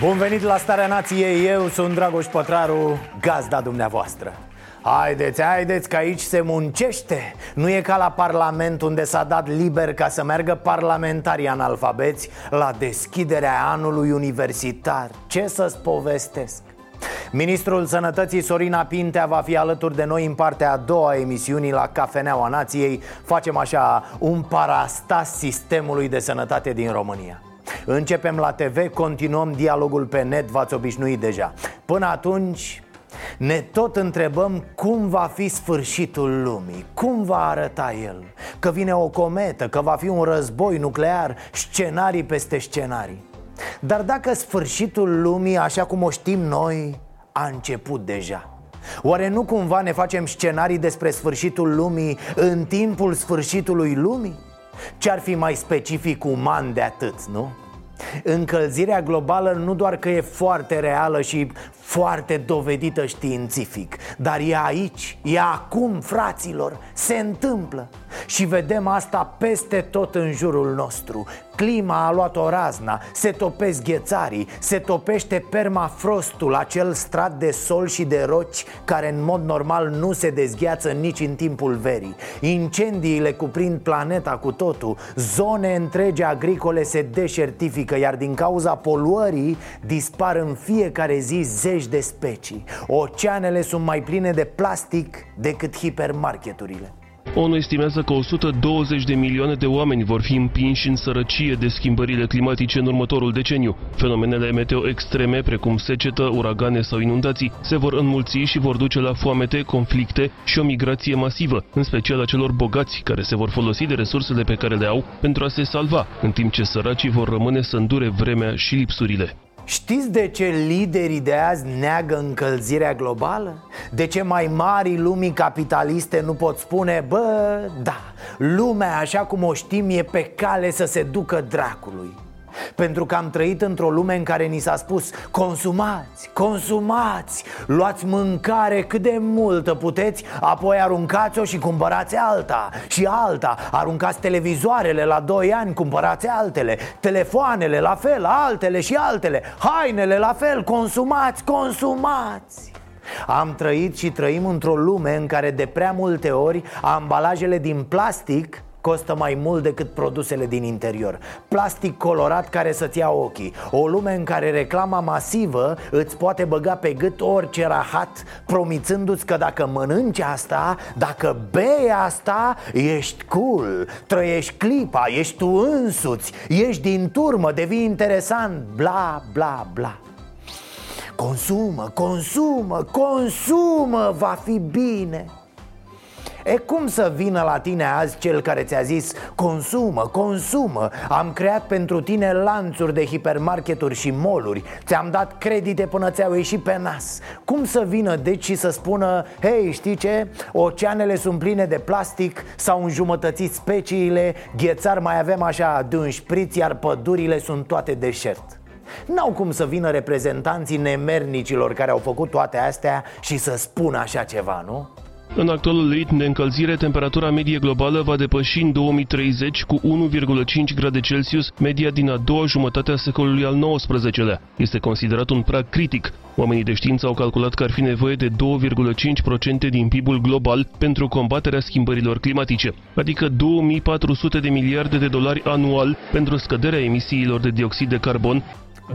Bun venit la Starea Nației, eu sunt Dragoș Pătraru, gazda dumneavoastră. Haideți, haideți că aici se muncește. Nu e ca la Parlament unde s-a dat liber ca să meargă parlamentarii analfabeți La deschiderea anului universitar. Ce să-ți povestesc? Ministrul Sănătății Sorina Pintea va fi alături de noi în partea a doua emisiunii la Cafeneaua Nației. Facem așa un parastas sistemului de sănătate din România Începem la TV, continuăm dialogul pe net, v-ați obișnuit deja Până atunci, ne tot întrebăm cum va fi sfârșitul lumii, cum va arăta el Că vine o cometă, că va fi un război nuclear, scenarii peste scenarii Dar dacă sfârșitul lumii, așa cum o știm noi, a început deja Oare nu cumva ne facem scenarii despre sfârșitul lumii în timpul sfârșitului lumii? Ce-ar fi mai specific uman de atât, nu? Încălzirea globală nu doar că e foarte reală și foarte dovedită științific Dar e aici, e acum, fraților, se întâmplă. Și vedem asta peste tot în jurul nostru Clima a luat o razna, se topesc ghețarii, se topește permafrostul, acel strat de sol și de roci care în mod normal nu se dezgheață nici în timpul verii. Incendiile cuprind planeta cu totul, zone întregi agricole se deșertifică, iar din cauza poluării dispar în fiecare zi zeci de specii. Oceanele sunt mai pline de plastic decât hipermarketurile ONU estimează că 120 de milioane de oameni vor fi împinși în sărăcie de schimbările climatice în următorul deceniu. Fenomenele meteo extreme, precum secetă, uragane sau inundații, se vor înmulți și vor duce la foamete, conflicte și o migrație masivă, în special a celor bogați, care se vor folosi de resursele pe care le au pentru a se salva, în timp ce săracii vor rămâne să îndure vremea și lipsurile. Știți de ce liderii de azi neagă încălzirea globală? De ce mai mari lumii capitaliste nu pot spune Bă, da, lumea așa cum o știm e pe cale să se ducă dracului pentru că am trăit într-o lume în care ni s-a spus Consumați, consumați, luați mâncare cât de multă puteți Apoi aruncați-o și cumpărați alta și alta. Aruncați televizoarele la 2 ani, cumpărați altele Telefoanele la fel, altele și altele Hainele la fel, consumați, consumați. Am trăit și trăim într-o lume în care de prea multe ori ambalajele din plastic Costă mai mult decât produsele din interior. Plastic colorat care să-ți ia ochii. O lume în care reclama masivă îți poate băga pe gât orice rahat Promițându-ți că dacă mănânci asta, dacă bei asta, ești cool. Trăiești clipa, ești tu însuți Ești din turmă, devii interesant Bla, bla, bla. Consumă, consumă, consumă, va fi bine E cum să vină la tine azi cel care ți-a zis Consumă, consumă Am creat pentru tine lanțuri de hipermarketuri și moluri Ți-am dat credite până ți-au ieșit pe nas Cum să vină deci și să spună Hei, știi ce? Oceanele sunt pline de plastic S-au înjumătățit speciile Ghețar mai avem așa de un șpriț Iar pădurile sunt toate deșert N-au cum să vină reprezentanții nemernicilor care au făcut toate astea și să spună așa ceva, nu? În actualul ritm de încălzire, temperatura medie globală va depăși în 2030 cu 1,5 grade Celsius media din a doua jumătate a secolului al XIX-lea. Este considerat un prag critic. Oamenii de știință au calculat că ar fi nevoie de 2,5% din PIB-ul global pentru combaterea schimbărilor climatice, adică 2400 de miliarde de dolari anual pentru scăderea emisiilor de dioxid de carbon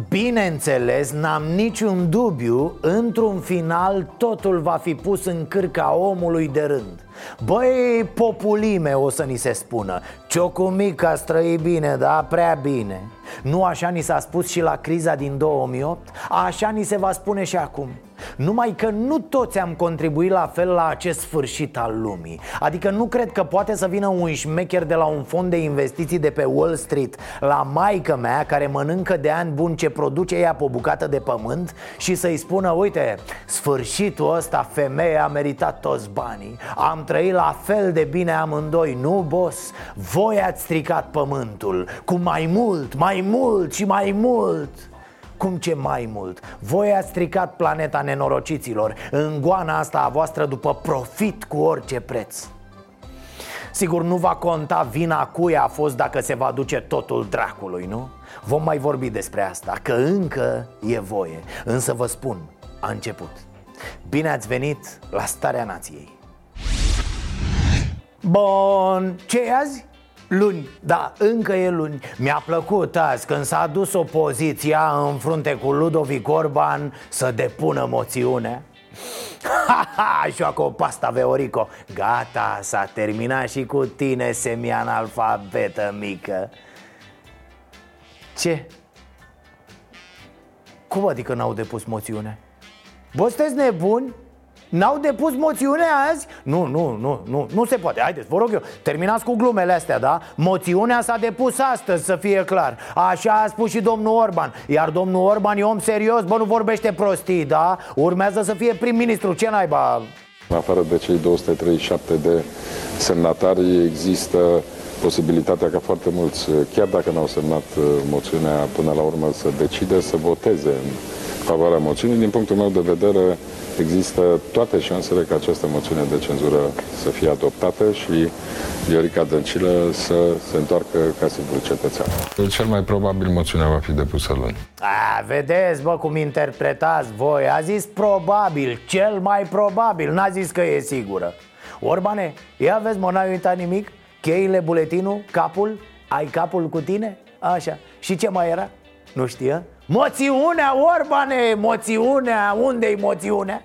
Bineînțeles, n-am niciun dubiu Într-un final totul va fi pus în cârca omului de rând Băi, populime o să ni se spună. Ciocumica străi bine, da, prea bine. Nu așa ni s-a spus și la criza din 2008? Așa ni se va spune și acum. Numai că nu toți am contribuit la fel la acest sfârșit al lumii. Adică nu cred că poate să vină un șmecher de la un fond de investiții de pe Wall Street La maică mea care mănâncă de ani bun ce produce ea pe o bucată de pământ Și să-i spună, uite, sfârșitul ăsta femeia a meritat toți banii. Am trăit la fel de bine amândoi, nu boss? Voi ați stricat pământul cu mai mult, mai mult și mai mult cum ce mai mult? Voi ați stricat planeta nenorociților În goana asta a voastră după profit cu orice preț Sigur, nu va conta vina cui a fost dacă se va duce totul dracului, nu? Vom mai vorbi despre asta, că încă e voie Însă vă spun, a început Bine ați venit la Starea Nației Bun, ce e azi? Luni, da, încă e luni Mi-a plăcut azi când s-a dus opoziția în frunte cu Ludovic Orban să depună moțiune Ha, ha, joacă o pasta Veorico Gata, s-a terminat și cu tine, semi-analfabetă mică Ce? Cum adică n-au depus moțiune? Vă sunteți nebuni? N-au depus moțiune azi? Nu, nu, nu, nu, nu se poate Haideți, vă rog eu, terminați cu glumele astea, da? Moțiunea s-a depus astăzi, să fie clar Așa a spus și domnul Orban Iar domnul Orban e om serios, bă, nu vorbește prostii, da? Urmează să fie prim-ministru, ce naiba? În afară de cei 237 de semnatari, există posibilitatea ca foarte mulți, chiar dacă n-au semnat uh, moțiunea până la urmă, să decide să voteze în favoarea moțiunii. Din punctul meu de vedere, există toate șansele ca această moțiune de cenzură să fie adoptată și Viorica Dăncilă să se întoarcă ca sigur cetățean. Cel mai probabil moțiunea va fi depusă luni. A, vedeți, bă, cum interpretați voi A zis probabil, cel mai probabil N-a zis că e sigură Orbane, ia vezi, mă, n-ai uitat nimic? Cheile, buletinul, capul? Ai capul cu tine? Așa Și ce mai era? Nu știa? Moțiunea, Orbane, moțiunea, unde-i moțiunea?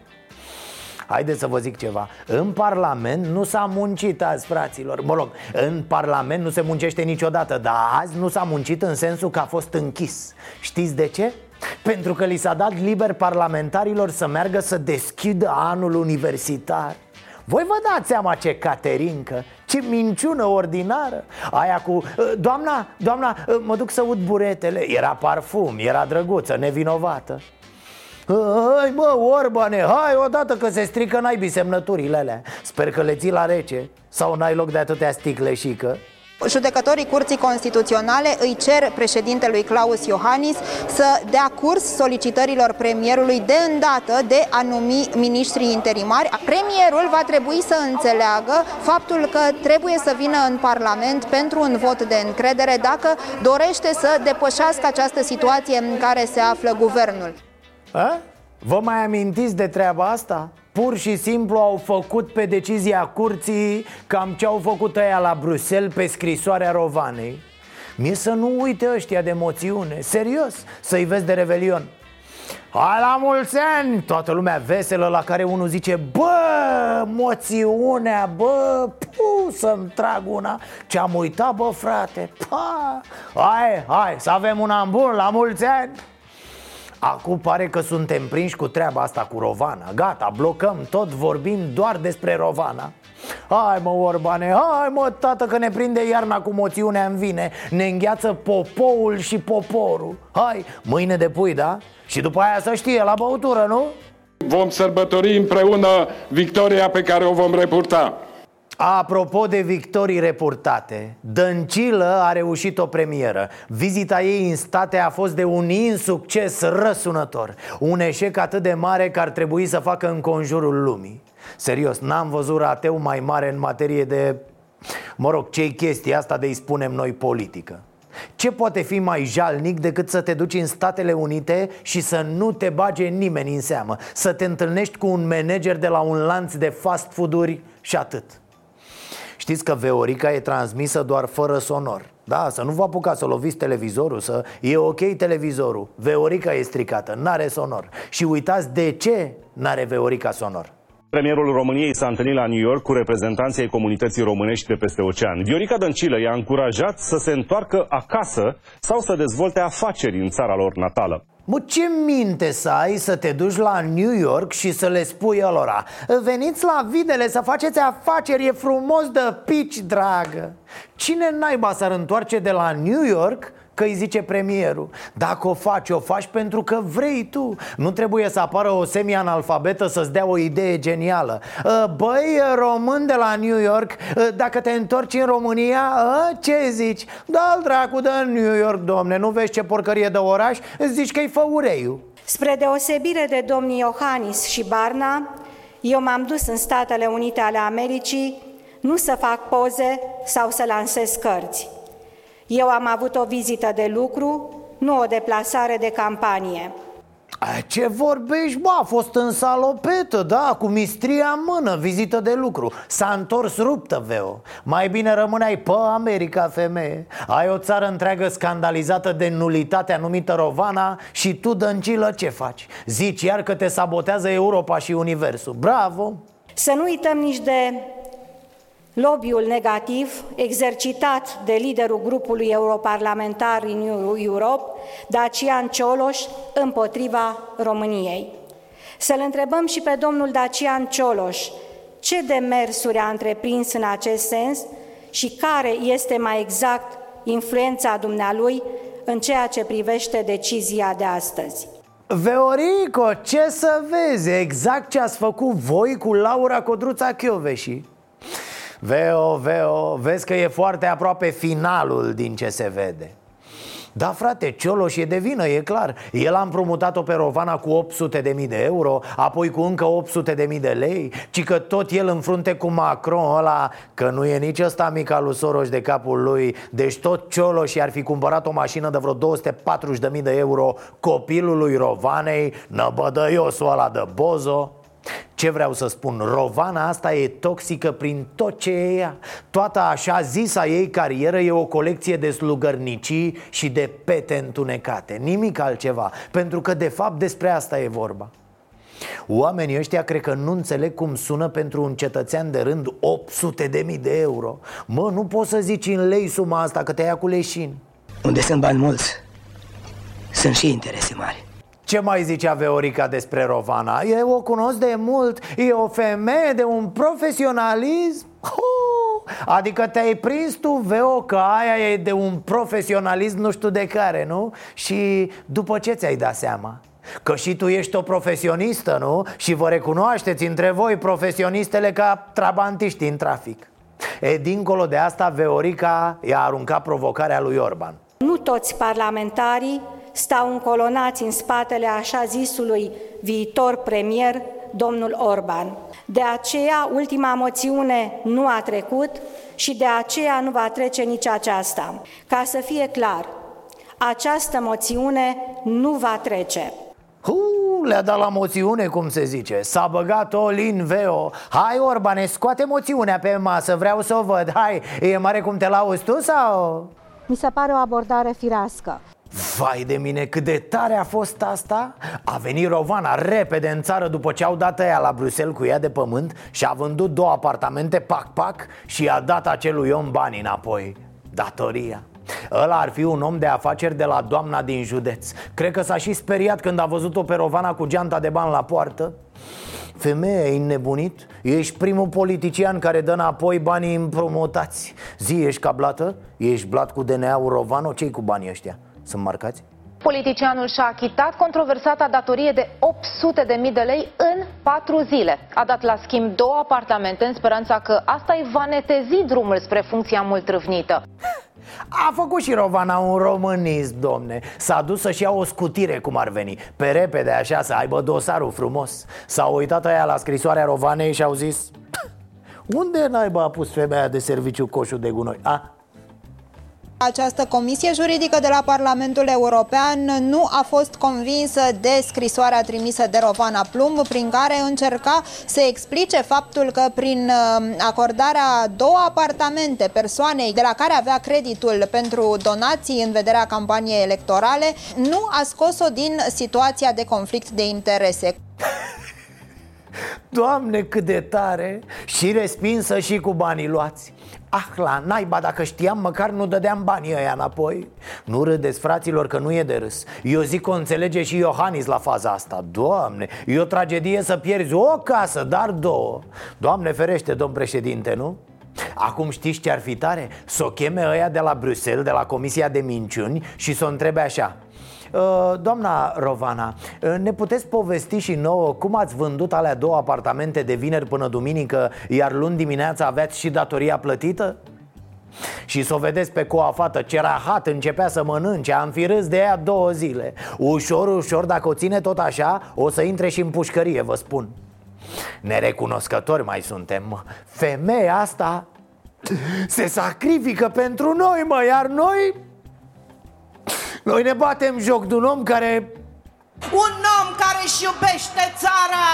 Haideți să vă zic ceva În Parlament nu s-a muncit azi, fraților Mă rog, în Parlament nu se muncește niciodată Dar azi nu s-a muncit în sensul că a fost închis Știți de ce? Pentru că li s-a dat liber parlamentarilor să meargă să deschidă anul universitar voi vă dați seama ce caterincă, ce minciună ordinară. Aia cu, ă, doamna, doamna, ă, mă duc să ud buretele. Era parfum, era drăguță, nevinovată. Hai mă, Orbane, hai odată că se strică naibii semnăturile alea. Sper că le ții la rece Sau n-ai loc de atâtea sticle și că Judecătorii Curții Constituționale îi cer președintelui Claus Iohannis să dea curs solicitărilor premierului de îndată de a numi miniștrii interimari. Premierul va trebui să înțeleagă faptul că trebuie să vină în Parlament pentru un vot de încredere dacă dorește să depășească această situație în care se află guvernul. A? Vă mai amintiți de treaba asta? Pur și simplu au făcut pe decizia curții cam ce au făcut ăia la Bruxelles pe scrisoarea Rovanei Mie să nu uite ăștia de moțiune, serios, să-i vezi de revelion Hai la mulți ani! Toată lumea veselă la care unul zice Bă, moțiunea, bă, pu, să-mi trag una Ce-am uitat, bă, frate pa. Hai, hai, să avem un an bun, la mulți ani Acum pare că suntem prinși cu treaba asta cu Rovana. Gata, blocăm tot, vorbim doar despre Rovana. Hai mă, Orbane, hai mă, tată, că ne prinde iarna cu moțiunea în vine. Ne îngheață popoul și poporul. Hai, mâine de pui, da? Și după aia să știe, la băutură, nu? Vom sărbători împreună victoria pe care o vom repurta Apropo de victorii reportate Dăncilă a reușit o premieră. Vizita ei în state a fost de un insucces răsunător Un eșec atât de mare că ar trebui să facă în conjurul lumii. Serios, n-am văzut rateu mai mare în materie de... Mă rog, ce chestia asta de-i spunem noi politică. Ce poate fi mai jalnic decât să te duci în Statele Unite și să nu te bage nimeni în seamă? Să te întâlnești cu un manager de la un lanț de fast food-uri și atât Știți că Veorica e transmisă doar fără sonor Da, să nu vă apucați să loviți televizorul să... E ok televizorul Veorica e stricată, n-are sonor Și uitați de ce n-are Veorica sonor Premierul României s-a întâlnit la New York cu reprezentanții comunității românești de peste ocean. Viorica Dăncilă i-a încurajat să se întoarcă acasă sau să dezvolte afaceri în țara lor natală. Mă, ce minte să ai să te duci la New York și să le spui alora Veniți la videle să faceți afaceri, e frumos de pici, dragă. Cine naiba s-ar întoarce de la New York că îi zice premierul Dacă o faci, o faci pentru că vrei tu Nu trebuie să apară o semi-analfabetă să-ți dea o idee genială ă, Băi, român de la New York, ă, dacă te întorci în România, ă, ce zici? Da-l dracu de New York, domne, nu vezi ce porcărie de oraș? Zici că-i făureiu Spre deosebire de domnii Iohannis și Barna, eu m-am dus în Statele Unite ale Americii nu să fac poze sau să lansez cărți. Eu am avut o vizită de lucru, nu o deplasare de campanie. Ce vorbești, bă? A fost în salopetă, da, cu mistria în mână, vizită de lucru S-a întors ruptă, Veo Mai bine rămâneai pe America, femeie Ai o țară întreagă scandalizată de nulitatea numită Rovana Și tu, dăncilă, ce faci? Zici iar că te sabotează Europa și Universul Bravo! Să nu uităm nici de Lobby-ul negativ exercitat de liderul grupului europarlamentar în Europe, Dacian Cioloș, împotriva României. Să-l întrebăm și pe domnul Dacian Cioloș ce demersuri a întreprins în acest sens și care este mai exact influența dumnealui în ceea ce privește decizia de astăzi. Veorico, ce să vezi, exact ce ați făcut voi cu Laura Codruța Chioveși Veo, Veo, vezi că e foarte aproape finalul din ce se vede. Da, frate, Cioloș e de vină, e clar. El a împrumutat-o pe Rovana cu 800 de mii de euro Apoi cu încă 800 de mii de lei Ci că tot el în frunte cu Macron ăla Că nu e nici ăsta mica lui Soros de capul lui. Deci tot Cioloș i-ar fi cumpărat o mașină de vreo 240 de mii de euro Copilului Rovanei Năbădăiosul ăla de Bozo ce vreau să spun? Rovana asta e toxică prin tot ce e ea. Toată așa zisa ei carieră e o colecție de slugărnicii și de pete întunecate. Nimic altceva, pentru că de fapt despre asta e vorba. Oamenii ăștia cred că nu înțeleg cum sună pentru un cetățean de rând 800 de mii de euro. Mă, nu poți să zici în lei suma asta că te ia cu leșin Unde sunt bani mulți, sunt și interese mari ce mai zicea Veorica despre Rovana? Eu o cunosc de mult, e o femeie de un profesionalism oh! Adică te-ai prins tu, Veo, că aia e de un profesionalism nu știu de care, nu? Și după ce ți-ai dat seama? Că și tu ești o profesionistă, nu? Și vă recunoașteți între voi profesionistele ca trabantiști în trafic E, dincolo de asta, Veorica i-a aruncat provocarea lui Orban Nu toți parlamentarii stau încolonați în spatele așa zisului viitor premier, domnul Orban. De aceea, ultima moțiune nu a trecut și de aceea nu va trece nici aceasta. Ca să fie clar, această moțiune nu va trece. Uh, le-a dat la moțiune, cum se zice S-a băgat o lin veo Hai, Orbane, scoate moțiunea pe masă Vreau să o văd Hai, e mare cum te lauzi tu sau... Mi se pare o abordare firească Vai de mine, cât de tare a fost asta A venit Rovana repede în țară după ce au dat ea la Bruxelles cu ea de pământ Și a vândut două apartamente, pac-pac Și a dat acelui om bani înapoi Datoria Ăla ar fi un om de afaceri de la doamna din județ Cred că s-a și speriat când a văzut-o pe Rovana cu geanta de bani la poartă Femeia, e nebunit? Ești primul politician care dă înapoi banii împrumutați Zi, ești cablată? Ești blat cu DNA-ul Rovano? Ce-i cu banii ăștia? Sunt marcați? Politicianul și-a achitat controversata datorie de 800 de mii de lei în patru zile. A dat la schimb două apartamente în speranța că asta îi va netezi drumul spre funcția mult râvnită. A făcut și Rovana un românist, domne S-a dus să-și ia o scutire, cum ar veni Pe repede, așa, să aibă dosarul frumos S-a uitat aia la scrisoarea Rovanei și au zis Unde naiba a pus femeia de serviciu coșul de gunoi? A, această comisie juridică de la Parlamentul European nu a fost convinsă de scrisoarea trimisă de Rovana Plumb, prin care încerca să explice faptul că prin uh, acordarea două apartamente persoanei de la care avea creditul pentru donații în vederea campaniei electorale, nu a scos-o din situația de conflict de interese. Doamne, cât de tare! Și respinsă și cu banii luați Ah, la naiba, dacă știam, măcar nu dădeam banii ăia înapoi. Nu râdeți, fraților, că nu e de râs. Eu zic că o înțelege și Iohannis la faza asta. Doamne, e o tragedie să pierzi o casă, dar două. Doamne ferește, domn președinte, nu? Acum știți ce ar fi tare? Să o cheme ăia de la Bruxelles, de la Comisia de Minciuni Și să o întrebe așa. Uh, doamna Rovana, uh, ne puteți povesti și nouă cum ați vândut alea două apartamente de vineri până duminică Iar luni dimineața aveați și datoria plătită? Și să o vedeți pe coafată ce rahat începea să mănânce Am fi râs de ea două zile. Ușor, ușor, dacă o ține tot așa O să intre și în pușcărie, vă spun. Nerecunoscători mai suntem. Femeia asta se sacrifică pentru noi, mă, iar noi noi ne batem joc de un om care... Un om care își iubește țara.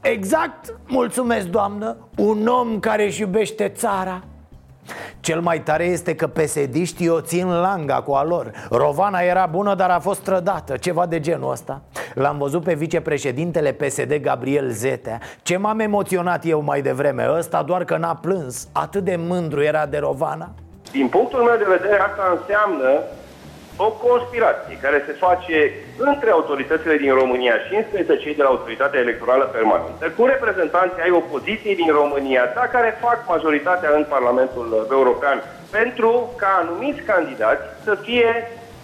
Exact, mulțumesc doamnă. Un om care își iubește țara. Cel mai tare este că pesediștii o țin langa cu a lor Rovana era bună, dar a fost trădată, ceva de genul ăsta. L-am văzut pe vicepreședintele PSD Gabriel Zetea. Ce m-am emoționat eu mai devreme? Ăsta doar că n-a plâns. Atât de mândru era de Rovana. Din punctul meu de vedere, asta înseamnă o conspirație care se face între autoritățile din România și între cei de la Autoritatea Electorală Permanentă, cu reprezentanții ai opoziției din România, da, care fac majoritatea în Parlamentul European, pentru ca anumiți candidați să fie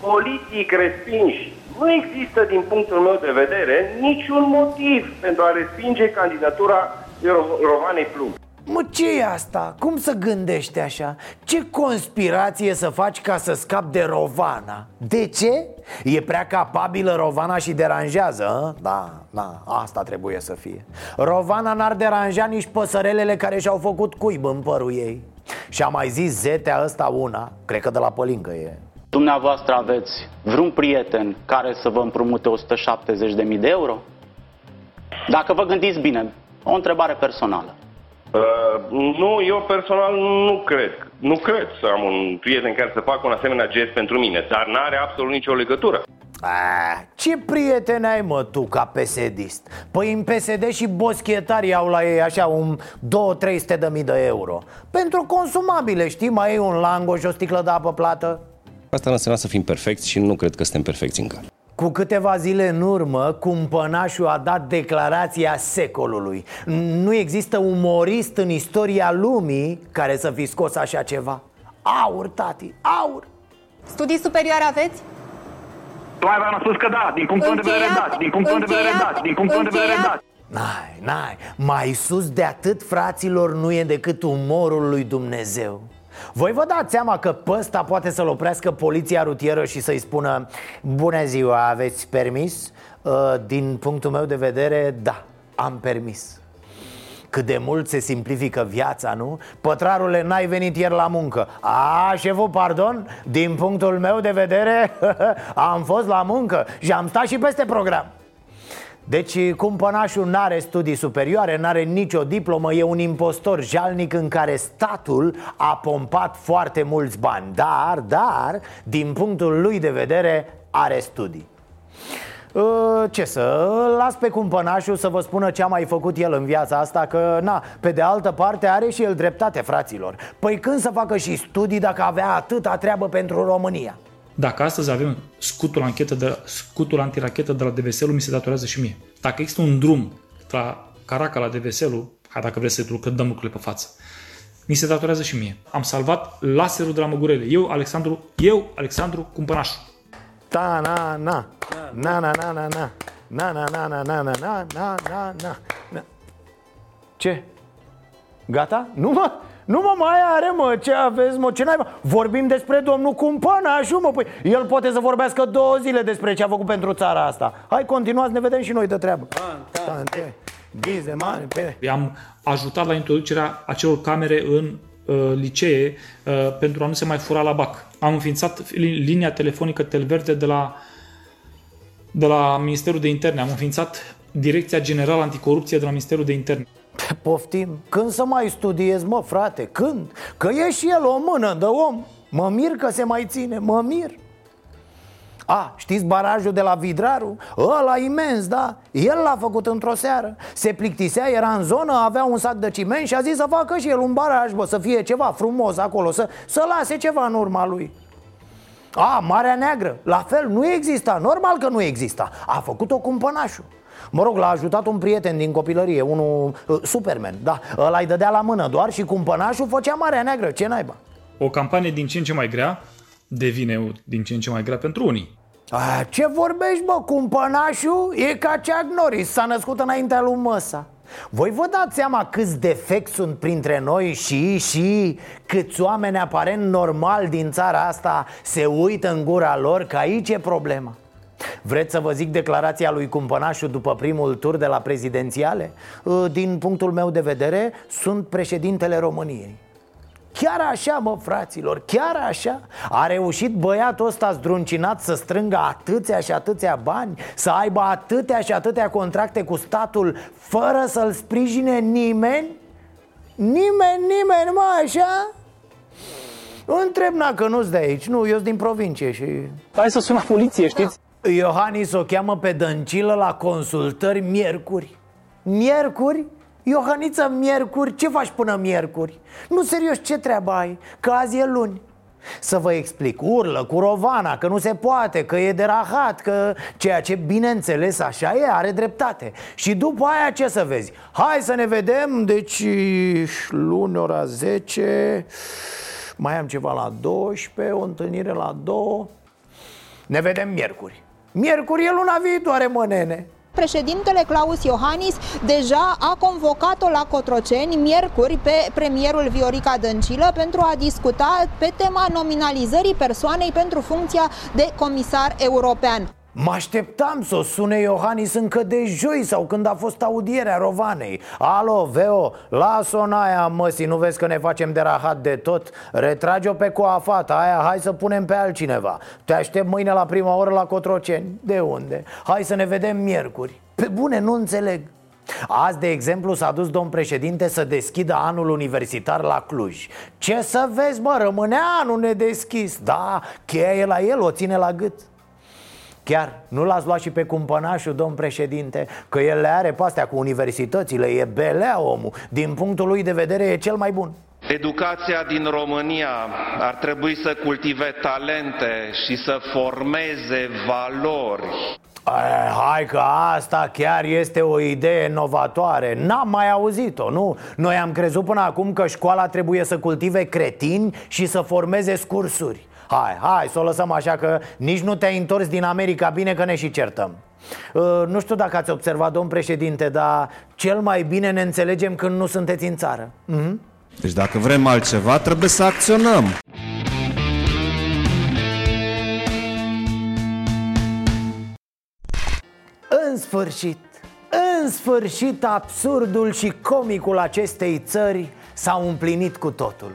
politic respinși. Nu există, din punctul meu de vedere, niciun motiv pentru a respinge candidatura Rovanei Plumb. Mă, ce e asta? Cum să gândești așa? Ce conspirație să faci ca să scapi de Rovana? De ce? E prea capabilă Rovana și deranjează, a? Da, da, asta trebuie să fie Rovana n-ar deranja nici păsărelele care și-au făcut cuib în părul ei Și a mai zis zetea ăsta una, cred că de la Pălincă e Dumneavoastră aveți vreun prieten care să vă împrumute 170.000 de euro? Dacă vă gândiți bine, o întrebare personală Uh, nu, eu personal nu cred. Nu cred să am un prieten care să facă un asemenea gest pentru mine, dar n-are absolut nicio legătură. A, ce prieten ai mă tu ca psd Păi în PSD și boschetarii au la ei așa un 2-300 de mii de euro Pentru consumabile, știi, mai e un langoș și o sticlă de apă plată Asta nu înseamnă să fim perfecți și nu cred că suntem perfecți încă cu câteva zile în urmă, cumpănașul a dat declarația secolului. Nu există umorist în istoria lumii care să fi scos așa ceva. Aur, tati, aur! Studii superioare aveți? Doar am spus că da, din punctul de vedere da, din punctul de vedere da, din punctul de vedere da. N-ai, n-ai, mai sus de atât, fraților, nu e decât umorul lui Dumnezeu voi vă dați seama că pe ăsta poate să-l oprească poliția rutieră și să-i spună Bună ziua, aveți permis? Uh, din punctul meu de vedere, da, am permis cât de mult se simplifică viața, nu? Pătrarule, n-ai venit ieri la muncă A, șeful, pardon, din punctul meu de vedere Am fost la muncă și am stat și peste program deci cumpănașul n-are studii superioare, n-are nicio diplomă, e un impostor jalnic în care statul a pompat foarte mulți bani. Dar, dar, din punctul lui de vedere, are studii. Ă, ce să, las pe cumpănașul să vă spună ce a mai făcut el în viața asta Că, na, pe de altă parte are și el dreptate, fraților. Păi când să facă și studii dacă avea atâta treabă pentru România? Dacă astăzi avem scutul, anchetă de, scutul antirachetă de la DVSL, mi se datorează și mie. Dacă există un drum la Caraca la DVSL, hai dacă vreți să dăm lucrurile pe față, mi se datorează și mie. Am salvat laserul de la Măgurele. Eu, Alexandru, eu, Alexandru Cumpănașu. Ta na na na na na na na na na na na na na na na na na Ce? Gata? Nu mă? Nu mă mai are mă, ce aveți mă, ce n-ai mă? Vorbim despre domnul Cumpănașu mă păi, El poate să vorbească două zile despre ce a făcut pentru țara asta. Hai continuați, ne vedem și noi de treabă. Tante, ghize mari pe... Am ajutat la introducerea acelor camere în uh, licee uh, pentru a nu se mai fura la BAC. Am înființat linia telefonică Telverde de la, de la Ministerul de Interne. Am înființat Direcția Generală Anticorupție de la Ministerul de Interne Poftim, când să mai studiez, mă, frate, când? Că e și el o mână de om. Mă mir că se mai ține, mă mir. A, știți barajul de la Vidraru? Ăla imens, da? El l-a făcut într-o seară. Se plictisea, era în zonă, avea un sac de ciment și a zis să facă și el un baraj, bă, să fie ceva frumos acolo Să, să lase ceva în urma lui. A, Marea Neagră, la fel, nu exista, normal că nu exista. A făcut-o cumpănașul Mă rog, l-a ajutat un prieten din copilărie, unul uh, Superman, da. Ăla îi dădea la mână doar și cumpănașul făcea Marea Neagră, ce naiba. O campanie din ce în ce mai grea devine din ce în ce mai grea pentru unii. A, Ce vorbești, bă, cumpănașul e ca Chuck Norris, s-a născut înaintea lui Măsa. Voi vă dați seama câți defecti sunt printre noi și, și câți oameni aparent normal din țara asta se uită în gura lor că aici e problema Vreți să vă zic declarația lui Cumpănașu după primul tur de la prezidențiale? Ă, din punctul meu de vedere, sunt președintele României Chiar așa, mă, fraților, chiar așa A reușit băiatul ăsta zdruncinat să strângă atâția și atâția bani Să aibă atâtea și atâtea contracte cu statul Fără să-l sprijine nimeni? Nimeni, nimeni, mă, așa? Întreb, na, că nu-s de aici Nu, eu sunt din provincie și... Hai să sună poliție, știți? Iohannis o cheamă pe Dăncilă la consultări miercuri Miercuri? Iohaniță, miercuri? Ce faci până miercuri? Nu, serios, ce treabă ai? Că azi e luni să vă explic, urlă cu rovana că nu se poate, că e de rahat, că ceea ce bineînțeles așa e, are dreptate Și după aia ce să vezi? Hai să ne vedem, deci luni ora 10, mai am ceva la 12, o întâlnire la 2 Ne vedem miercuri Miercuri e luna viitoare, mă, nene Președintele Claus Iohannis deja a convocat-o la Cotroceni miercuri pe premierul Viorica Dăncilă pentru a discuta pe tema nominalizării persoanei pentru funcția de comisar european. Mă așteptam să o sune Iohannis încă de joi sau când a fost audierea Rovanei. Alo, Veo, las-o în aia măsii, nu vezi că ne facem de rahat de tot? Retrage-o pe coafata aia, hai să punem pe altcineva. Te aștept mâine la prima oră la Cotroceni. De unde? Hai să ne vedem miercuri. Pe bune, nu înțeleg. Azi, de exemplu, s-a dus domn președinte să deschidă anul universitar la Cluj. Ce să vezi, mă, rămâne anul nedeschis. Da, cheia e la el, o ține la gât Chiar, nu l-ați luat și pe cumpănașul, domn președinte? Că el le are pe astea cu universitățile E belea omul. Din punctul lui de vedere e cel mai bun. Educația din România ar trebui să cultive talente și să formeze valori. Hai că asta chiar este o idee inovatoare N-am mai auzit-o, nu? Noi am crezut până acum că școala trebuie să cultive cretini și să formeze scursuri Hai, hai, să o lăsăm așa că nici nu te-ai întors din America Bine că ne și certăm. Uh, Nu știu dacă ați observat, domn președinte Dar cel mai bine ne înțelegem când nu sunteți în țară. Uh-huh. Deci dacă vrem altceva, trebuie să acționăm. În sfârșit, în sfârșit absurdul și comicul acestei țări s-au împlinit cu totul.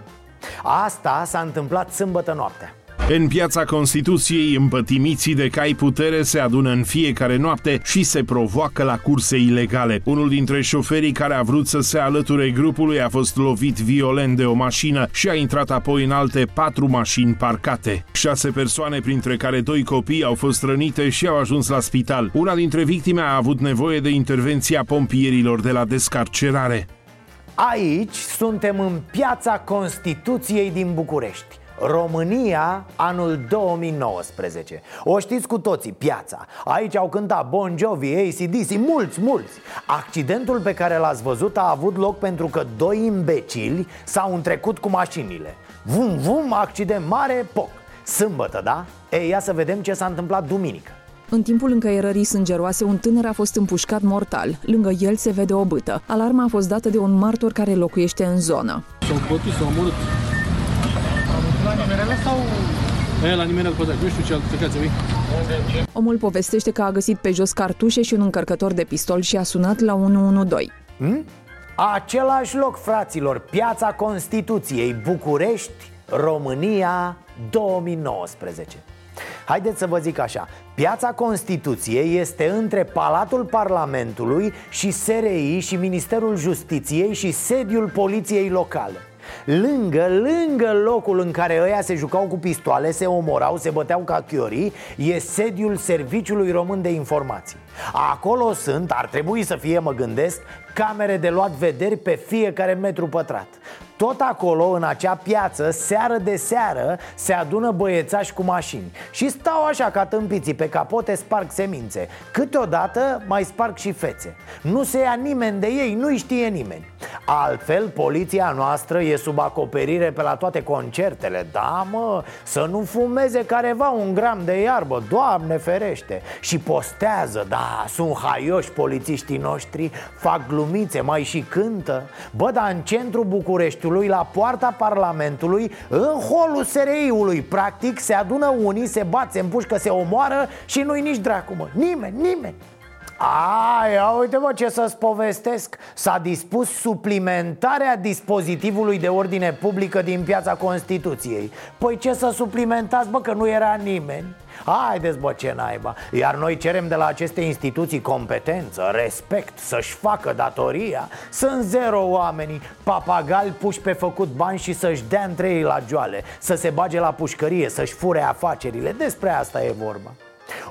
Asta s-a întâmplat sâmbătă noaptea în piața Constituției, împătimiții de cai putere se adună în fiecare noapte și se provoacă la curse ilegale. Unul dintre șoferii care a vrut să se alăture grupului a fost lovit violent de o mașină și a intrat apoi în alte patru mașini parcate. Șase persoane, printre care doi copii, au fost rănite și au ajuns la spital. Una dintre victime a avut nevoie de intervenția pompierilor de la descarcerare. Aici suntem în piața Constituției din București România, anul 2019 O știți cu toții, piața Aici au cântat Bon Jovi, ACDC, mulți, mulți Accidentul pe care l-ați văzut a avut loc pentru că doi imbecili s-au întrecut cu mașinile Vum, vum, accident mare, poc Sâmbătă, da? Ei, ia să vedem ce s-a întâmplat duminică în timpul încăierării sângeroase, un tânăr a fost împușcat mortal. Lângă el se vede o bâtă. Alarma a fost dată de un martor care locuiește în zonă. S-au bătut, s-au omorât. E, la nimerele pădare. Nu știu ce altercație e. Omul povestește că a găsit pe jos cartușe și un încărcător de pistol și a sunat la 112. Hmm? Același loc, fraților, Piața Constituției, București, România, 2019 Haideți să vă zic așa Piața Constituției este între Palatul Parlamentului și SRI și Ministerul Justiției și sediul Poliției Locale Lângă, lângă locul în care ăia se jucau cu pistoale, se omorau, se băteau ca chiorii E sediul Serviciului Român de Informații. Acolo sunt, ar trebui să fie, mă gândesc, camere de luat vederi pe fiecare metru pătrat tot acolo, în acea piață, seară de seară, se adună băiețași cu mașini. Și stau așa ca tâmpiții pe capote, sparg semințe. Câteodată mai sparg și fețe. Nu se ia nimeni de ei, nu-i știe nimeni. Altfel, poliția noastră e sub acoperire pe la toate concertele. Da, mă, să nu fumeze careva un gram de iarbă, Doamne ferește! Și postează, da, sunt haioși polițiștii noștri Fac glumițe, mai și cântă. Bă, dar în centrul Bucureștiului, la poarta Parlamentului În holul SRI-ului, practic, se adună unii, se bat, se împușcă, se omoară Și nu-i nici dracu, mă, nimeni, nimeni a, ia uite mă ce să-ți povestesc. S-a dispus suplimentarea dispozitivului de ordine publică din piața Constituției. Păi ce să suplimentați, bă, că nu era nimeni? Haideți bă ce naiba. Iar noi cerem de la aceste instituții competență, respect, să-și facă datoria. Sunt zero oamenii, papagali puși pe făcut bani și să-și dea între ei la joale Să se bage la pușcărie, să-și fure afacerile. Despre asta e vorba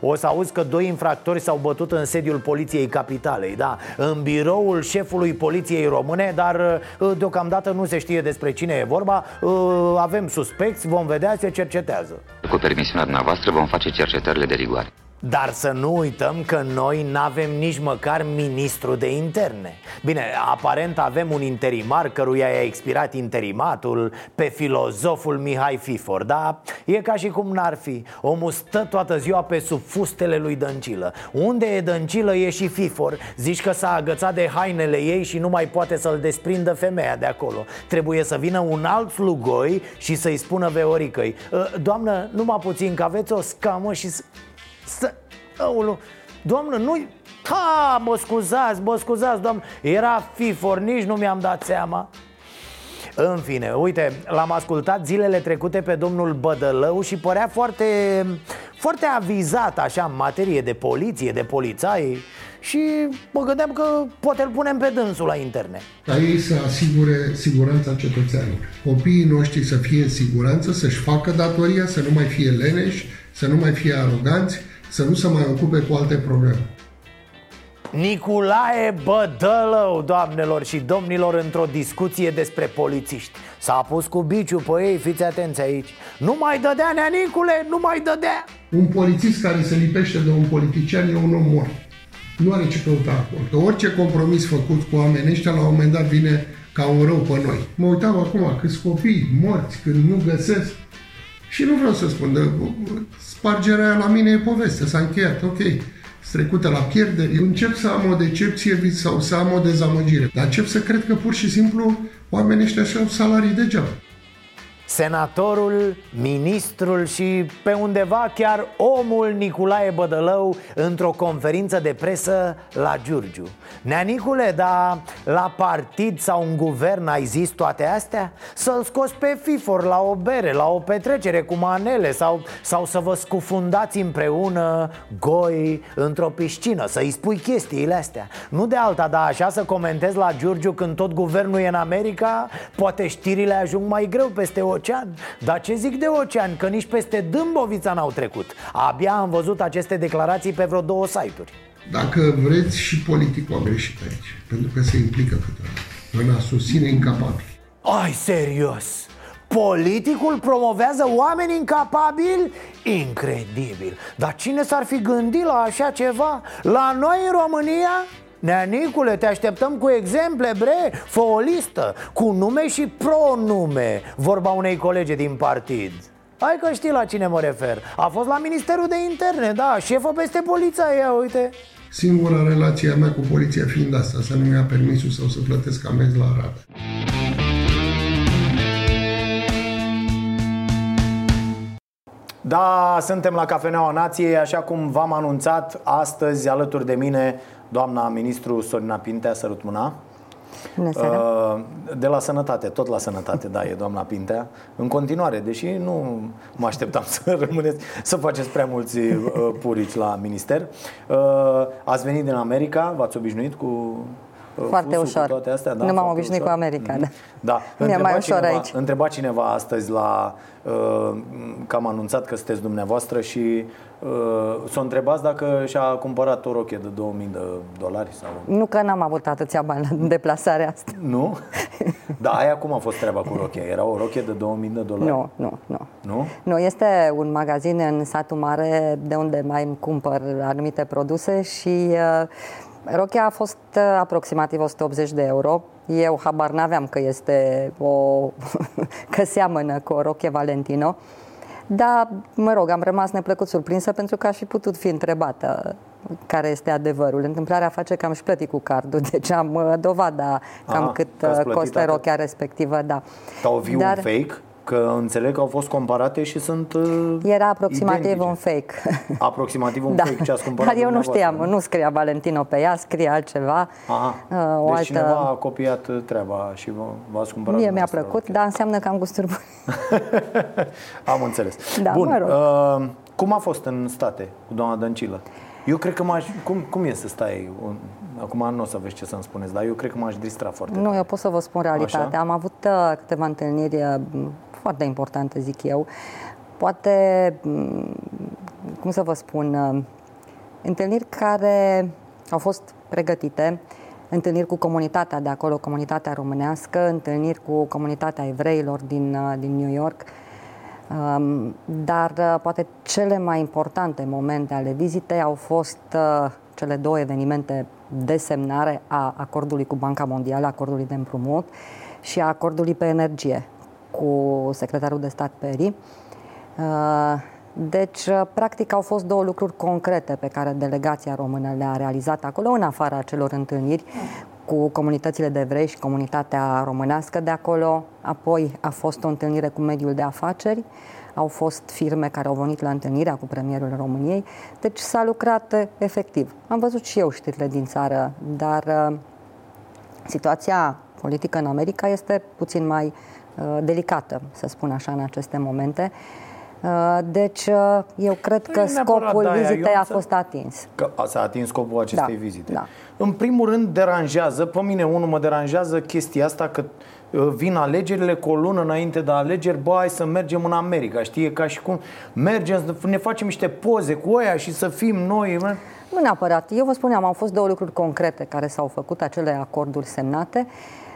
o să auzi că doi infractori s-au bătut în sediul Poliției Capitalei, da, în biroul șefului Poliției Române, dar uh, deocamdată nu se știe despre cine e vorba, uh, avem suspecți, vom vedea, se cercetează. Cu permisiunea dumneavoastră vom face cercetările de rigoare. Dar să nu uităm că noi n-avem nici măcar ministru de interne. Bine, aparent avem un interimar căruia i-a expirat interimatul Pe filozoful Mihai Fifor Dar e ca și cum n-ar fi. Omul stă toată ziua pe sub fustele lui Dăncilă. Unde e Dăncilă e și Fifor. Zici că s-a agățat de hainele ei și nu mai poate să-l desprindă femeia de acolo. Trebuie să vină un alt slugoi și să-i spună Veoricăi Doamnă, numai puțin că aveți o scamă și... Să... Aulu, doamnă, nu Ha, mă scuzați, mă scuzați, doamnă Era fifor, nici nu mi-am dat seama în fine, uite, l-am ascultat zilele trecute pe domnul Bădălău și părea foarte, foarte avizat așa în materie de poliție, de polițai și mă gândeam că poate îl punem pe dânsul la interne. Ca ei să asigure siguranța cetățenilor. Copiii noștri să fie în siguranță, să-și facă datoria, să nu mai fie leneși, să nu mai fie aroganți, să nu se mai ocupe cu alte probleme. Nicolae Bădălău, doamnelor și domnilor, într-o discuție despre polițiști. S-a pus cu biciu pe ei, fiți atenți aici. Nu mai dădea, neanicule, nu mai dădea. Un polițist care se lipește de un politician e un om mort. Nu are ce căuta acolo. Că orice compromis făcut cu oamenii ăștia, la un moment dat vine ca un rău pe noi. Mă uitam acum câți copii morți, când nu găsesc și nu vreau să spun, de, spargerea aia la mine e poveste, s-a încheiat, ok. Strecută la pierdere, eu încep să am o decepție sau să am o dezamăgire. Dar încep să cred că pur și simplu oamenii ăștia și-au salarii degeaba senatorul, ministrul și pe undeva chiar omul Nicolae Bădălău într-o conferință de presă la Giurgiu. Neanicule, dar la partid sau în guvern ai zis toate astea? Să-l scoți pe FIFOR la o bere, la o petrecere cu manele sau, sau să vă scufundați împreună goi într-o piscină, să-i spui chestiile astea. Nu de alta, dar așa să comentezi la Giurgiu când tot guvernul e în America, poate știrile ajung mai greu peste o ocean Dar ce zic de ocean? Că nici peste Dâmbovița n-au trecut Abia am văzut aceste declarații pe vreo două site-uri Dacă vreți și politicul a greșit aici Pentru că se implică câteodată în a susține incapabili Ai, serios? Politicul promovează oameni incapabili? Incredibil Dar cine s-ar fi gândit la așa ceva? La noi în România? Neanicule, te așteptăm cu exemple, bre, fă o listă Cu nume și pronume Vorba unei colege din partid. Hai că știi la cine mă refer. A fost la Ministerul de Interne, da, șefă peste poliția ea, uite. Singura relație a mea cu poliția fiind asta Să nu mi-a permisul sau să plătesc amenzi la Arad Da, suntem la Cafeneaua Nației, așa cum v-am anunțat astăzi alături de mine doamna ministru Sorina Pintea, sărut mâna. Uh, de la sănătate, tot la sănătate, da, e doamna Pintea. În continuare, deși nu mă așteptam să rămâneți Să faceți prea mulți uh, purici la minister. Uh, Ați venit din America, v-ați obișnuit cu Foarte fusul ușor. Cu toate astea, da, nu m-am foarte obișnuit ușor. cu America, Mhm. da. Da, Mi-e Întreba mai ușor cineva, aici. Întreba cineva astăzi la uh, că am anunțat că sunteți dumneavoastră și uh, s-a întrebat dacă și-a cumpărat o rochie de 2000 de dolari sau Nu că n-am avut atâția bani în deplasarea asta. nu? Da, aia cum a fost treaba cu rochia? Era o rochie de 2000 de dolari? Nu, nu, nu. Nu? Nu, este un magazin în satul mare de unde mai îmi cumpăr anumite produse și uh, rochia a fost uh, aproximativ 180 de euro. Eu habar n-aveam că este o... că seamănă cu o rochie Valentino. Dar, mă rog, am rămas neplăcut surprinsă pentru că aș fi putut fi întrebată care este adevărul. Întâmplarea face că am și plătit cu cardul, deci am uh, dovada cam Ah, cât că ați uh, plătit costă atât. rochia respectivă, da. Sau viu Dar- un fake? Că înțeleg că au fost comparate și sunt uh, Era aproximativ identice. un fake. Aproximativ un da. fake ce ați cumpărat Dar eu nu dumneavoastră, știam, nu scria Valentino pe ea, scrie altceva. Aha. Uh, o deci altă... cineva a copiat uh, treaba și v- v-ați cumpărat Mie mi-a dumneavoastră plăcut, dar înseamnă că am gusturi bune. Am înțeles. Da, Bun, mă rog. uh, cum a fost în state cu doamna Dăncilă? Eu cred că m-aș... Cum, cum e să stai... Un, acum nu o să vezi ce să-mi spuneți, dar eu cred că m-aș distra foarte Nu, eu pot să vă spun realitatea. Așa? Am avut uh, câteva întâlniri uh, foarte importante, zic eu. Poate, m, cum să vă spun, uh, întâlniri care au fost pregătite, întâlniri cu comunitatea de acolo, comunitatea românească, întâlniri cu comunitatea evreilor din, uh, din New York. Um, Dar uh, poate cele mai importante momente ale vizitei au fost uh, cele două evenimente de semnare a acordului cu Banca Mondială, acordului de împrumut și a acordului pe energie cu secretarul de stat Perry. Uh, Deci, uh, practic, au fost două lucruri concrete pe care delegația română le-a realizat acolo, în afara acelor întâlniri cu comunitățile de evrei și comunitatea românească de acolo. Apoi a fost o întâlnire cu mediul de afaceri, au fost firme care au venit la întâlnirea cu premierul României, deci s-a lucrat uh, efectiv. Am văzut și eu știrile din țară, dar uh, situația politică în America este puțin mai uh, delicată, să spun așa, în aceste momente. Uh, Deci, uh, eu cred că Nu e neapărat scopul de aia, eu vizitei a înțeleg. fost atins. Că a- s-a atins scopul acestei Da, vizite. da. În primul rând, deranjează, pe mine unul mă deranjează chestia asta că uh, vin alegerile cu o lună înainte de alegeri, bă, hai să mergem în America, știi, E ca și cum mergem, să ne facem niște poze cu oia și să fim noi, mă. Nu neapărat. Eu vă spuneam, au fost două lucruri concrete care s-au făcut, acele acorduri semnate. Uh,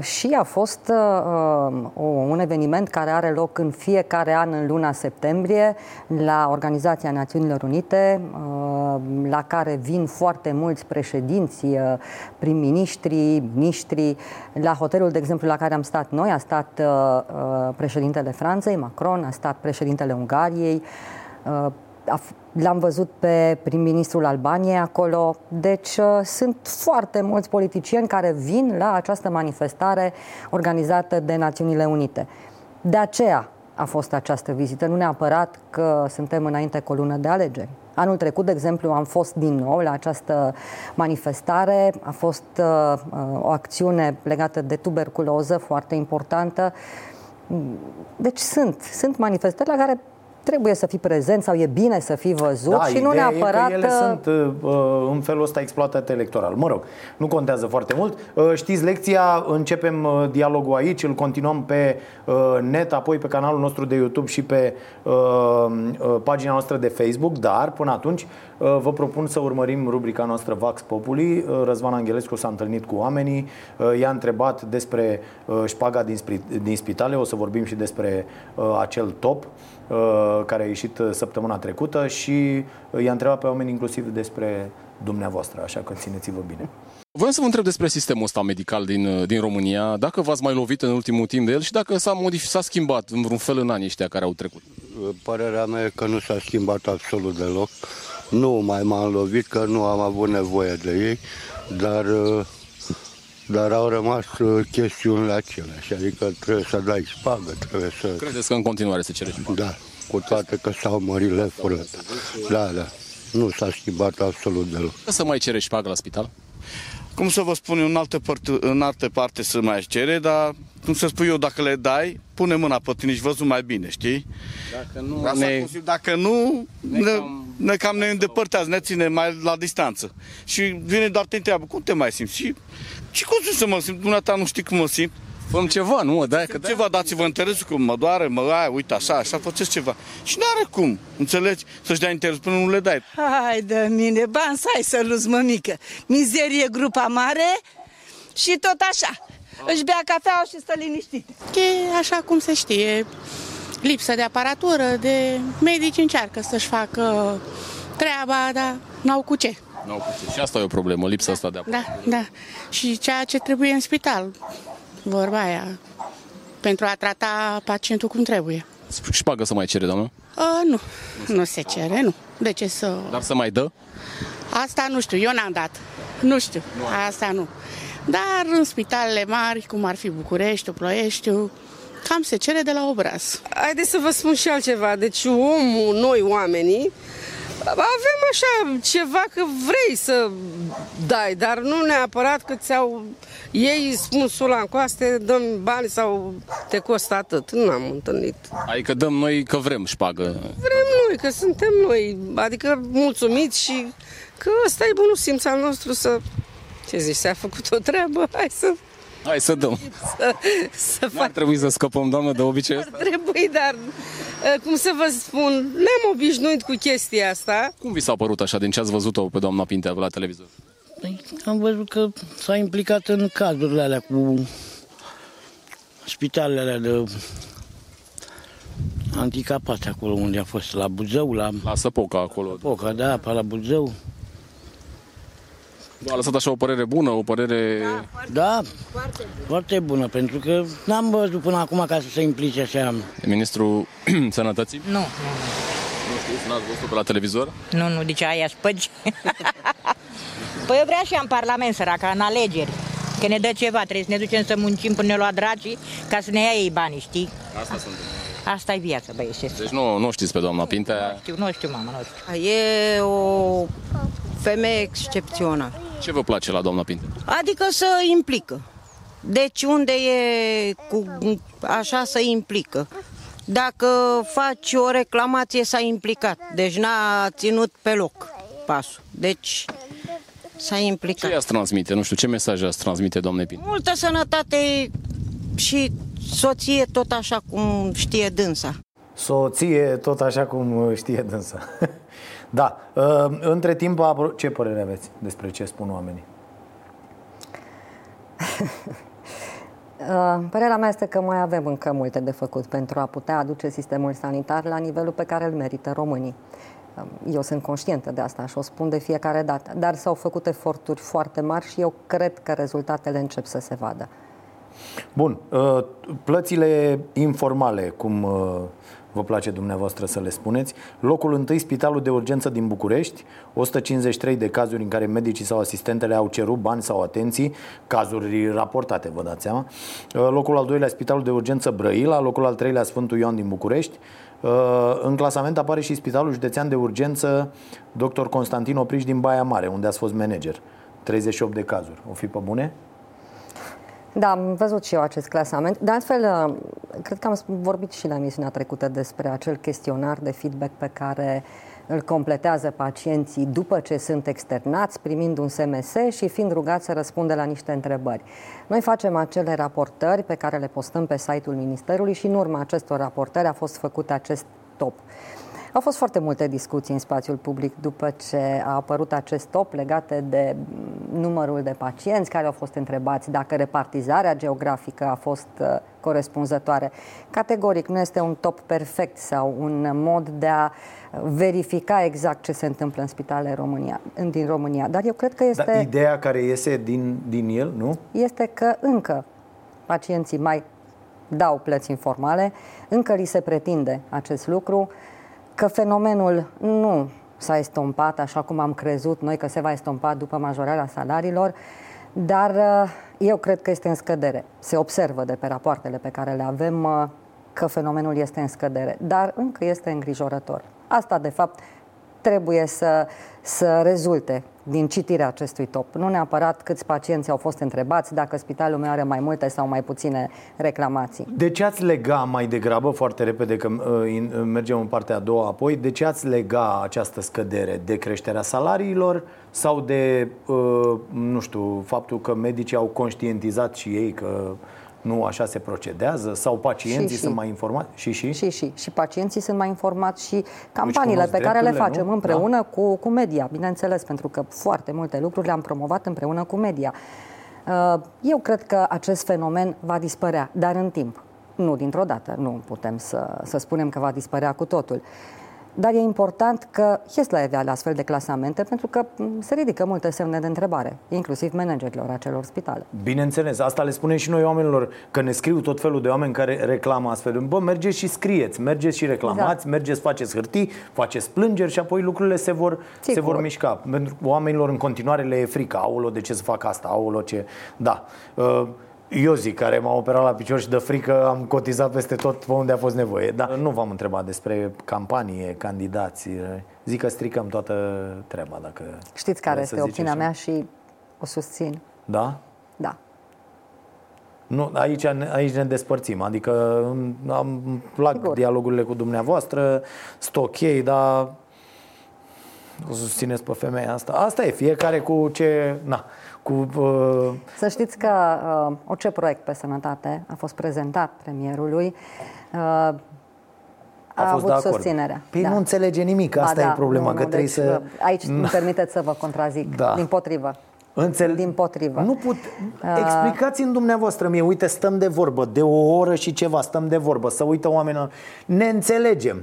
și a fost uh, o, un eveniment care are loc în fiecare an în luna septembrie la Organizația Națiunilor Unite, uh, la care vin foarte mulți președinți, uh, prim-ministri, miniștri. La hotelul, de exemplu, la care am stat noi, a stat uh, uh, președintele Franței, Macron, a stat președintele Ungariei, uh, a f- L-am văzut pe prim-ministrul Albaniei acolo. Deci uh, sunt foarte mulți politicieni care vin la această manifestare organizată de Națiunile Unite. De aceea a fost această vizită, nu neapărat că suntem înainte cu o lună de alegeri. Anul trecut, de exemplu, am fost din nou la această manifestare. A fost uh, uh, o acțiune legată de tuberculoză foarte importantă. Deci sunt, sunt manifestări la care trebuie să fii prezent sau e bine să fii văzut Da, și nu ideea neapărat... e că ele uh, sunt uh, în felul ăsta exploatate electoral. Mă rog, nu contează foarte mult. Uh, știți lecția, începem uh, dialogul aici, îl continuăm pe uh, net, apoi pe canalul nostru de YouTube și pe uh, uh, pagina noastră de Facebook, dar până atunci uh, vă propun să urmărim rubrica noastră Vax Populi. Uh, Răzvan Angelescu s-a întâlnit cu oamenii, uh, i-a întrebat despre uh, șpaga din, spri- din spitale, o să vorbim și despre uh, acel top uh, care a ieșit uh, săptămâna trecută și uh, i-a întrebat pe oameni inclusiv despre dumneavoastră, așa că țineți-vă bine. Voiam să vă întreb despre sistemul ăsta medical din, din România, dacă v-ați mai lovit în ultimul timp de el și dacă s-a modificat, s-a schimbat în vreun fel în anii ăștia care au trecut. Părerea mea e că nu s-a schimbat absolut deloc. Nu mai m-am lovit că nu am avut nevoie de ei, dar, uh, dar au rămas uh, chestiunile aceleași. Adică trebuie să dai spagă, trebuie să... Credeți că în continuare se cere și Da, cu toate că s-au mărit lefurile. Da, da. Nu s-a schimbat absolut deloc. Să mai cere șpagă la spital? Cum să vă spun, eu, în altă parte, în altă parte să mai cere, dar cum să spun eu, dacă le dai, pune mâna pe tine și văzut mai bine, știi? Dacă nu, Asta ne, cum să- dacă nu, ne ne, cam ne cam ne îndepărtează, ne ține mai la distanță. Și vine doar te întreabă, cum te mai simți? Și, și cum să mă simt? Dumneata nu știi cum mă simt. Făm ceva, nu? Da, că ceva, dați-vă interesul cum mă doare, mă ai, uite așa, așa, faceți ceva. Și nu are cum, înțelegi, să-și dea interes până nu le dai. Hai de mine, bani să ai să luți, mămică. Mizerie, grupa mare și tot așa. Își bea cafea și stă liniștit. E așa cum se știe, lipsă de aparatură, de medici încearcă să-și facă treaba, dar n-au cu ce. N-au cu ce. Și asta e o problemă, lipsa asta de apă. Da, da. Și ceea ce trebuie în spital, vorba aia, pentru a trata pacientul cum trebuie. Șpagă să mai cere, doamnă? A, nu, nu se cere, nu. De ce să... Dar să mai dă? Asta nu știu, eu n-am dat. Nu știu, asta nu. Dar în spitalele mari, cum ar fi București, Ploieștiu, cam se cere de la obraz. Haideți să vă spun și altceva. Deci omul, noi oamenii, avem așa ceva că vrei să dai, dar nu neapărat că ți-au ei spun sula în coaste, dăm bani sau te costă atât. Nu am întâlnit. Adică dăm noi că vrem șpagă. Vrem noi, că suntem noi, adică mulțumiți și că ăsta e bunul simț al nostru să, ce zici, s-a făcut o treabă, hai să Hai să dăm. Să, să fac... Ar trebui să scăpăm, doamnă, de obicei ăsta? Trebuie, dar cum să vă spun, ne-am obișnuit cu chestia asta. Cum vi s-a părut așa din ce ați văzut-o pe doamna Pintea la televizor? Păi, am văzut că s-a implicat în cazurile alea cu spitalele alea de handicapate acolo unde a fost, la Buzău, la... La Săpoca acolo. Săpoca, da, pe la Buzău. A lăsat așa o părere bună, o părere... Da, foarte, foarte bună, pentru că n-am văzut până acum ca să se implice așa. Ministrul Sănătății? Nu, nu. Nu știți, n-ați văzut pe la televizor? Nu, nu, deci aia spăgi. păi eu vreau și în Parlament, săraca, în alegeri. Că ne dă ceva, trebuie să ne ducem să muncim până ne lua dracii ca să ne ia ei banii, știi? Asta sunt. Asta e viața, băieți. Deci nu, nu știți pe doamna Pintea? Nu știu, nu știu, mama, nu știu. E o femeie excepțională. Ce vă place la doamna Pintea? Adică să implică. Deci unde e cu așa să implică. Dacă faci o reclamație s-a implicat. Deci n-a ținut pe loc pasul. Deci s-a implicat. Ce ați transmite? Nu știu, ce mesaj ați transmite, doamne Pintea? Multă sănătate și soție tot așa cum știe dânsa. Soție tot așa cum știe dânsa. da. Între timp, ce părere aveți despre ce spun oamenii? Părerea mea este că mai avem încă multe de făcut pentru a putea aduce sistemul sanitar la nivelul pe care îl merită românii. Eu sunt conștientă de asta și o spun de fiecare dată, dar s-au făcut eforturi foarte mari și eu cred că rezultatele încep să se vadă. Bun, plățile informale, cum vă place dumneavoastră să le spuneți. Locul întâi, Spitalul de Urgență din București, 153 de cazuri în care medicii sau asistentele au cerut bani sau atenții, cazuri raportate, vă dați seama. Locul al doilea, Spitalul de Urgență Brăila, locul al treilea, Sfântul Ioan din București. În clasament apare și Spitalul Județean de Urgență Dr. Constantin Opriș din Baia Mare, unde ați fost manager. 38 de cazuri. O fi pe bune? Da, am văzut și eu acest clasament. De altfel, cred că am vorbit și la emisiunea trecută despre acel chestionar de feedback pe care îl completează pacienții după ce sunt externați, primind un SMS și fiind rugați să răspundă la niște întrebări. Noi facem acele raportări pe care le postăm pe site-ul Ministerului și în urma acestor raportări a fost făcut acest top. Au fost foarte multe discuții în spațiul public după ce a apărut acest top legate de numărul de pacienți care au fost întrebați, dacă repartizarea geografică a fost corespunzătoare. Categoric nu este un top perfect sau un mod de a verifica exact ce se întâmplă în spitalele România, din România, dar eu cred că este... Dar ideea care iese din, din el, nu? Este că încă pacienții mai dau plăți informale, încă li se pretinde acest lucru, că fenomenul nu s-a estompat așa cum am crezut noi că se va estompa după majorarea salariilor, dar eu cred că este în scădere. Se observă de pe rapoartele pe care le avem că fenomenul este în scădere, dar încă este îngrijorător. Asta, de fapt, trebuie să, să rezulte din citirea acestui top. Nu neapărat câți pacienți au fost întrebați, dacă spitalul meu are mai multe sau mai puține reclamații. De ce ați lega mai degrabă, foarte repede, că uh, in- uh, mergem în partea a doua apoi, de ce ați lega această scădere? De creșterea salariilor sau de, uh, nu știu, faptul că medicii au conștientizat și ei că nu așa se procedează? Sau pacienții Și, și. sunt mai informați? Și, și? Și, și. Și pacienții sunt mai informați și campaniile cunosc pe care le drepturile, facem nu? împreună Da. cu, cu media, bineînțeles, pentru că foarte multe lucruri le-am promovat împreună cu media. Uh, Eu cred că acest fenomen va dispărea, dar în timp. Nu dintr-o dată, nu putem să, să spunem că va dispărea cu totul. Dar e important că ies la iveală astfel de clasamente pentru că m, se ridică multe semne de întrebare, inclusiv managerilor acelor spitale. Bineînțeles, asta le spunem și noi oamenilor, că ne scriu tot felul de oameni care reclamă astfel. Bă, mergeți și scrieți, mergeți și reclamați, Exact. mergeți, faceți hârtii, faceți plângeri și apoi lucrurile se vor, se Sigur. vor mișca. Pentru că oamenilor în continuare le e frică. Aolo, de ce să fac asta? Aolo, ce... Da. Uh, Eu zic, care m-a operat la picior și de frică am cotizat peste tot pe unde a fost nevoie. Dar nu v-am întrebat despre campanie, candidați. Zic că stricăm toată treaba. Dacă Știți care vreți să este ziceți opinia așa. mea și o susțin. Da? Da. Nu, aici, ne- aici ne despărțim. Adică îmi- am îmi plac Sigur. dialogurile cu dumneavoastră, sunt ok, dar o susțineți pe femeia asta. Asta e, fiecare cu ce... Na, cu... Uh, Să știți că uh, orice proiect pe sănătate a fost prezentat premierului, uh, a, A fost avut de acord. susținerea. Păi nu înțelege nimic, Ba asta e problema, nu, că nu, trebuie deci, să- uh, Aici Na. îmi permiteți să vă contrazic, Da. din potrivă. Înțel... Din potrivă. Nu put... Uh, Explicați-mi dumneavoastră mie, uite, stăm de vorbă, de o oră și ceva, stăm de vorbă, să uită oamenii, ne înțelegem.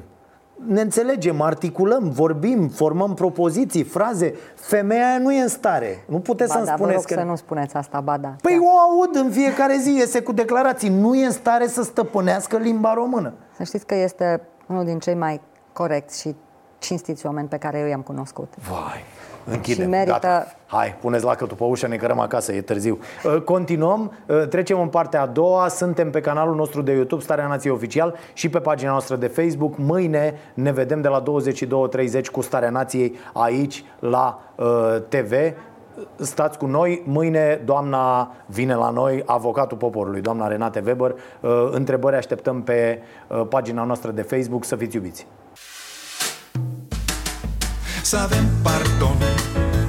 Ne înțelegem, articulăm, vorbim, formăm propoziții, fraze. Femeia aia nu e în stare. Nu puteți Ba să-mi da, vă spuneți rog că... să nu spuneți asta, ba da. Păi o aud în fiecare zi, iese cu declarații. Nu e în stare să stăpânească limba română. Să știți că este unul din cei mai corecți și cinstiți oameni pe care eu i-am cunoscut. Vai, închidem. Și merită- Gata. Hai, puneți lacătul pe ușă, ne cărăm acasă, e târziu. Uh, Continuăm, uh, trecem în partea a doua. Suntem pe canalul nostru de YouTube, Starea Nației Oficial, și pe pagina noastră de Facebook. Mâine ne vedem de la 22.30 cu Starea Nației aici la uh, TV. Stați cu noi, mâine doamna vine la noi, avocatul poporului, doamna Renate Weber. Uh, Întrebări așteptăm pe uh, pagina noastră de Facebook, să fiți iubiți. Să avem pardon